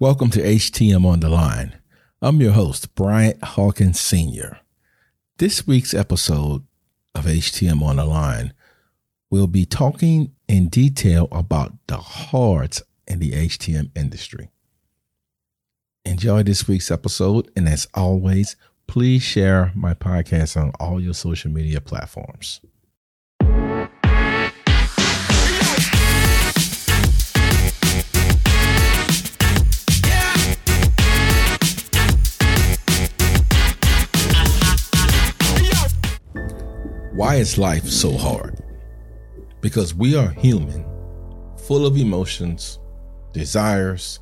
Welcome to HTM on the Line. I'm your host, Bryant Hawkins Sr. This week's episode of HTM on the Line will be talking in detail about the hards in the HTM industry. Enjoy this week's episode, and as always, please share my podcast on all your social media platforms. Why is life so hard? Because we are human, full of emotions, desires,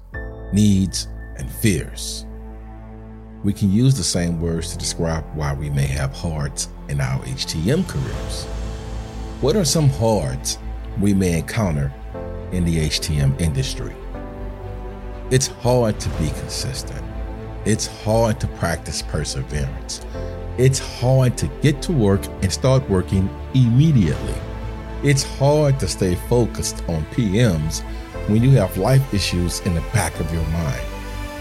needs, and fears. We can use the same words to describe why we may have hards in our HTM careers. What are some hards we may encounter in the HTM industry? It's hard to be consistent. It's hard to practice perseverance it's hard to get to work and start working immediately. It's hard to stay focused on PMs when you have life issues in the back of your mind.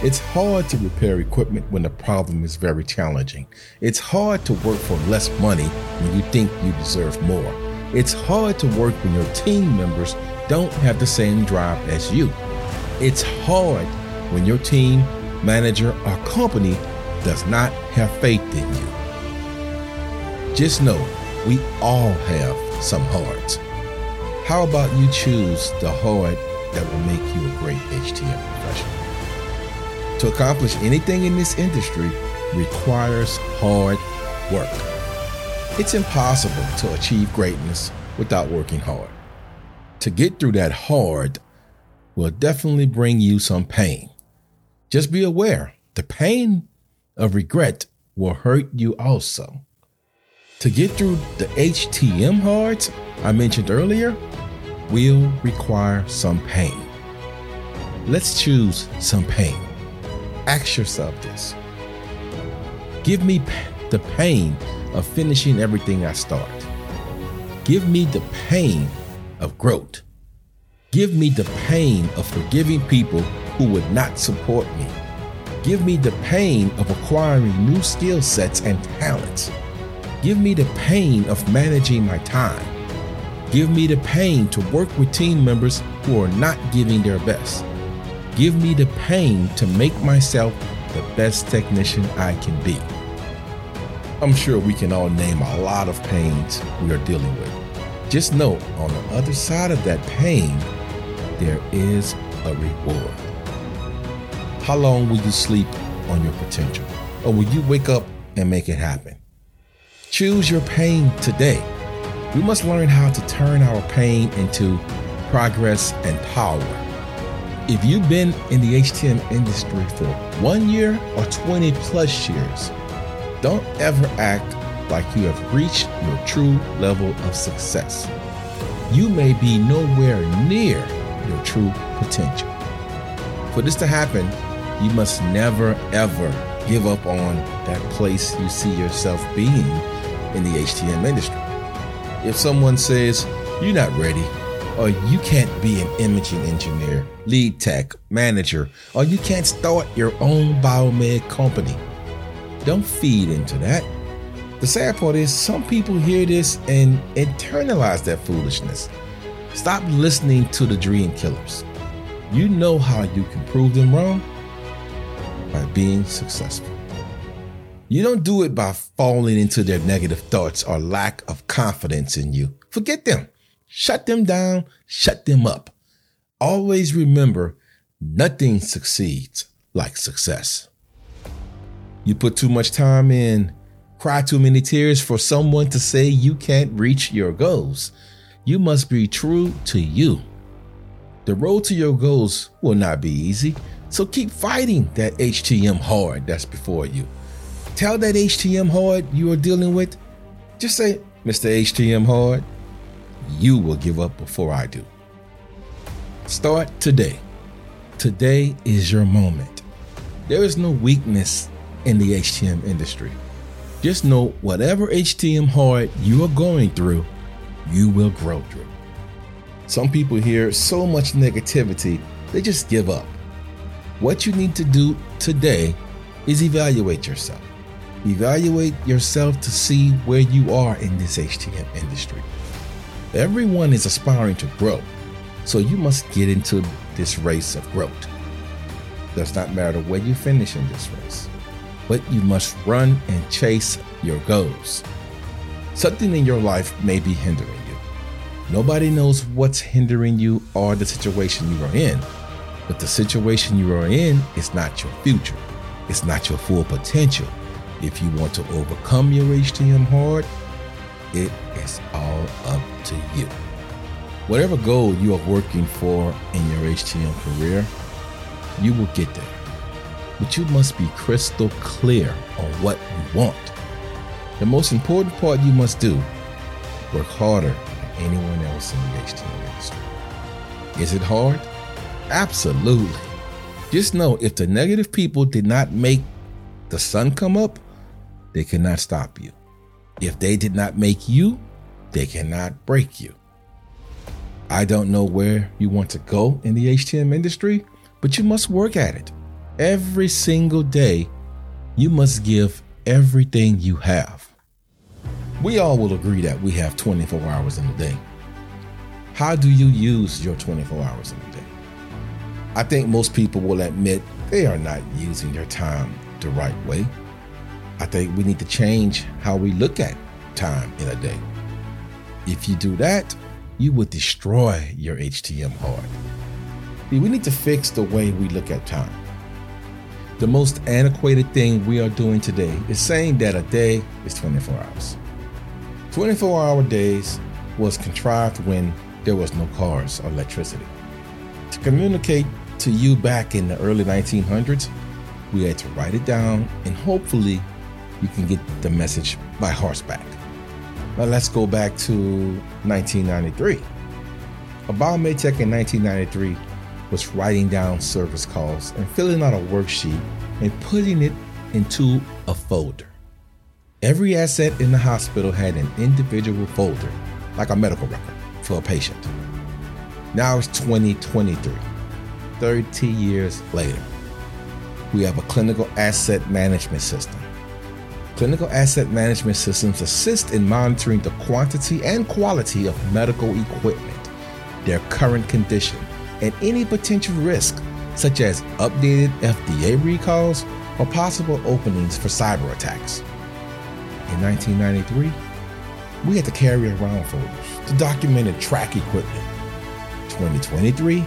It's hard to repair equipment when the problem is very challenging. It's hard to work for less money when you think you deserve more. It's hard to work when your team members don't have the same drive as you. It's hard when your team, manager, or company does not have faith in you. Just know we all have some hards. How about you choose the hard that will make you a great HTM professional? To accomplish anything in this industry requires hard work. It's impossible to achieve greatness without working hard. To get through that hard will definitely bring you some pain. Just be aware the pain of regret will hurt you also. To get through the HTM hards I mentioned earlier will require some pain. Let's choose some pain. Ask yourself this. Give me the pain of finishing everything I start. Give me the pain of growth. Give me the pain of forgiving people who would not support me. Give me the pain of acquiring new skill sets and talents. Give me the pain of managing my time. Give me the pain to work with team members who are not giving their best. Give me the pain to make myself the best technician I can be. I'm sure we can all name a lot of pains we are dealing with. Just know on the other side of that pain, there is a reward. How long will you sleep on your potential? Or will you wake up and make it happen? Choose your pain today. We must learn how to turn our pain into progress and power. If you've been in the HTM industry for one year or 20 plus years, don't ever act like you have reached your true level of success. You may be nowhere near your true potential. For this to happen, you must never ever give up on that place you see yourself being in the HTM industry. If someone says, you're not ready, or you can't be an imaging engineer, lead tech, manager, or you can't start your own biomed company, don't feed into that. The sad part is, some people hear this and internalize that foolishness. Stop listening to the dream killers. You know how you can prove them wrong by being successful. You don't do it by falling into their negative thoughts or lack of confidence in you. Forget them. Shut them down, shut them up. Always remember nothing succeeds like success. You put too much time in, cry too many tears for someone to say you can't reach your goals. You must be true to you. The road to your goals will not be easy, so keep fighting that HTM hard that's before you tell that HTM hard you are dealing with, just say, Mr. HTM hard, you will give up before I do. Start today. Today is your moment. There is no weakness in the HTM industry. Just know whatever HTM hard you are going through, you will grow through. Some people hear so much negativity, they just give up. What you need to do today is evaluate yourself. Evaluate yourself to see where you are in this HTM industry. Everyone is aspiring to grow, so you must get into this race of growth. Does not matter where you finish in this race, but you must run and chase your goals. Something in your life may be hindering you. Nobody knows what's hindering you or the situation you are in, but the situation you are in is not your future. It's not your full potential. If you want to overcome your HTM hard, it is all up to you. Whatever goal you are working for in your HTM career, you will get there. But you must be crystal clear on what you want. The most important part you must do work harder than anyone else in the HTM industry. Is it hard? Absolutely. Just know if the negative people did not make the sun come up, they cannot stop you. If they did not make you, they cannot break you. I don't know where you want to go in the HTM industry, but you must work at it. Every single day, you must give everything you have. We all will agree that we have 24 hours in a day. How do you use your 24 hours in a day? I think most people will admit they are not using their time the right way. I think we need to change how we look at time in a day. If you do that, you would destroy your HTM hard. We need to fix the way we look at time. The most antiquated thing we are doing today is saying that a day is 24 hours. 24 hour days was contrived when there was no cars or electricity. To communicate to you back in the early 1900s, we had to write it down and hopefully you can get the message by horseback. Now let's go back to 1993. A biomed tech in 1993 was writing down service calls and filling out a worksheet and putting it into a folder. Every asset in the hospital had an individual folder, like a medical record for a patient. Now it's 2023. 30 years later, we have a clinical asset management system. Clinical asset management systems assist in monitoring the quantity and quality of medical equipment, their current condition, and any potential risk, such as updated FDA recalls or possible openings for cyber attacks. In 1993, we had to carry around folders to document and track equipment. 2023,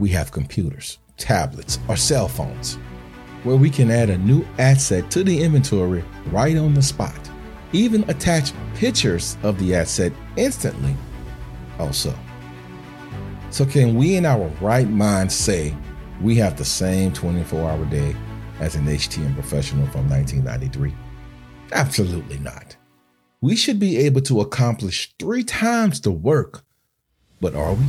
we have computers, tablets, or cell phones where we can add a new asset to the inventory right on the spot. Even attach pictures of the asset instantly, also. So, can we in our right mind say we have the same 24 hour day as an HTM professional from 1993? Absolutely not. We should be able to accomplish three times the work, but are we?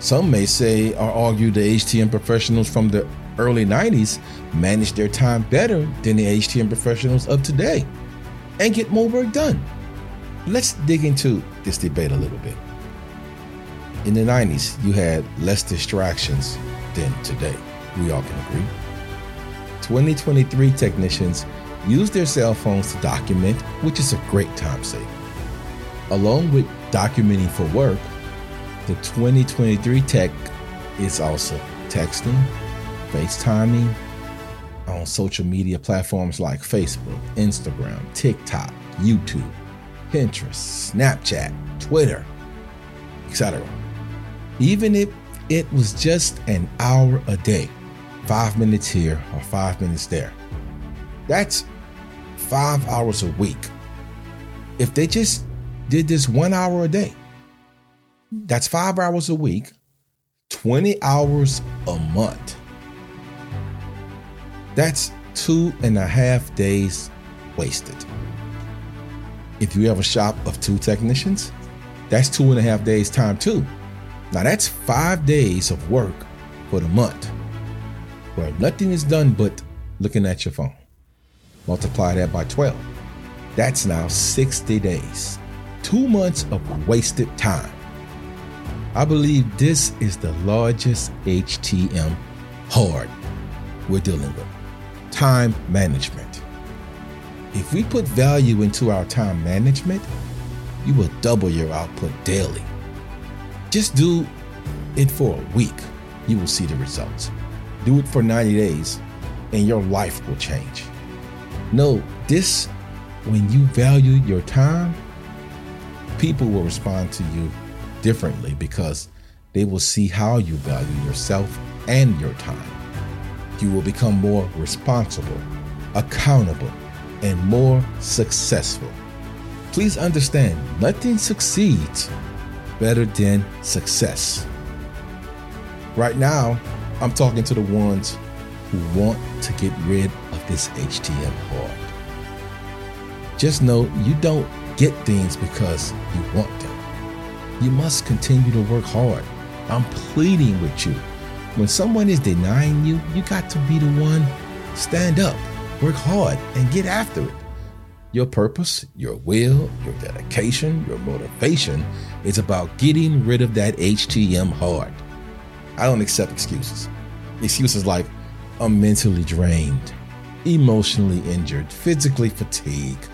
Some may say or argue the HTM professionals from the early 90s managed their time better than the HTM professionals of today and get more work done. Let's dig into this debate a little bit. In the 90s, you had less distractions than today. We all can agree. 2023 technicians use their cell phones to document, which is a great time saver. Along with documenting for work, the 2023 tech is also texting, FaceTiming on social media platforms like Facebook, Instagram, TikTok, YouTube, Pinterest, Snapchat, Twitter, etc. Even if it was just an hour a day, five minutes here or five minutes there, that's five hours a week. If they just did this one hour a day, that's five hours a week, 20 hours a month. That's two and a half days wasted. If you have a shop of two technicians, that's two and a half days time too. Now that's five days of work for the month where nothing is done but looking at your phone. Multiply that by 12. That's now 60 days. Two months of wasted time. I believe this is the largest HTM hard we're dealing with time management. If we put value into our time management, you will double your output daily. Just do it for a week. You will see the results. Do it for 90 days, and your life will change. No, this, when you value your time, people will respond to you differently because they will see how you value yourself and your time. You will become more responsible, accountable, and more successful. Please understand, nothing succeeds better than success. Right now, I'm talking to the ones who want to get rid of this HTM hard. Just know you don't get things because you want them. You must continue to work hard. I'm pleading with you. When someone is denying you, you got to be the one. Stand up, work hard, and get after it. Your purpose, your will, your dedication, your motivation is about getting rid of that HTM hard. I don't accept excuses. Excuses like, I'm mentally drained, emotionally injured, physically fatigued.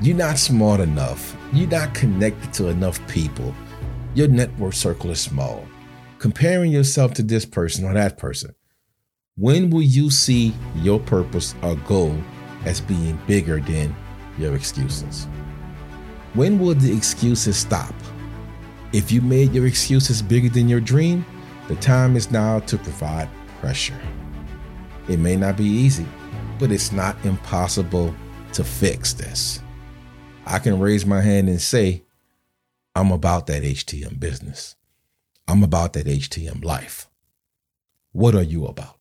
You're not smart enough. You're not connected to enough people. Your network circle is small. Comparing yourself to this person or that person. When will you see your purpose or goal as being bigger than your excuses? When will the excuses stop? If you made your excuses bigger than your dream, the time is now to provide pressure. It may not be easy, but it's not impossible to fix this. I can raise my hand and say, I'm about that HTM business. I'm about that HTM life. What are you about?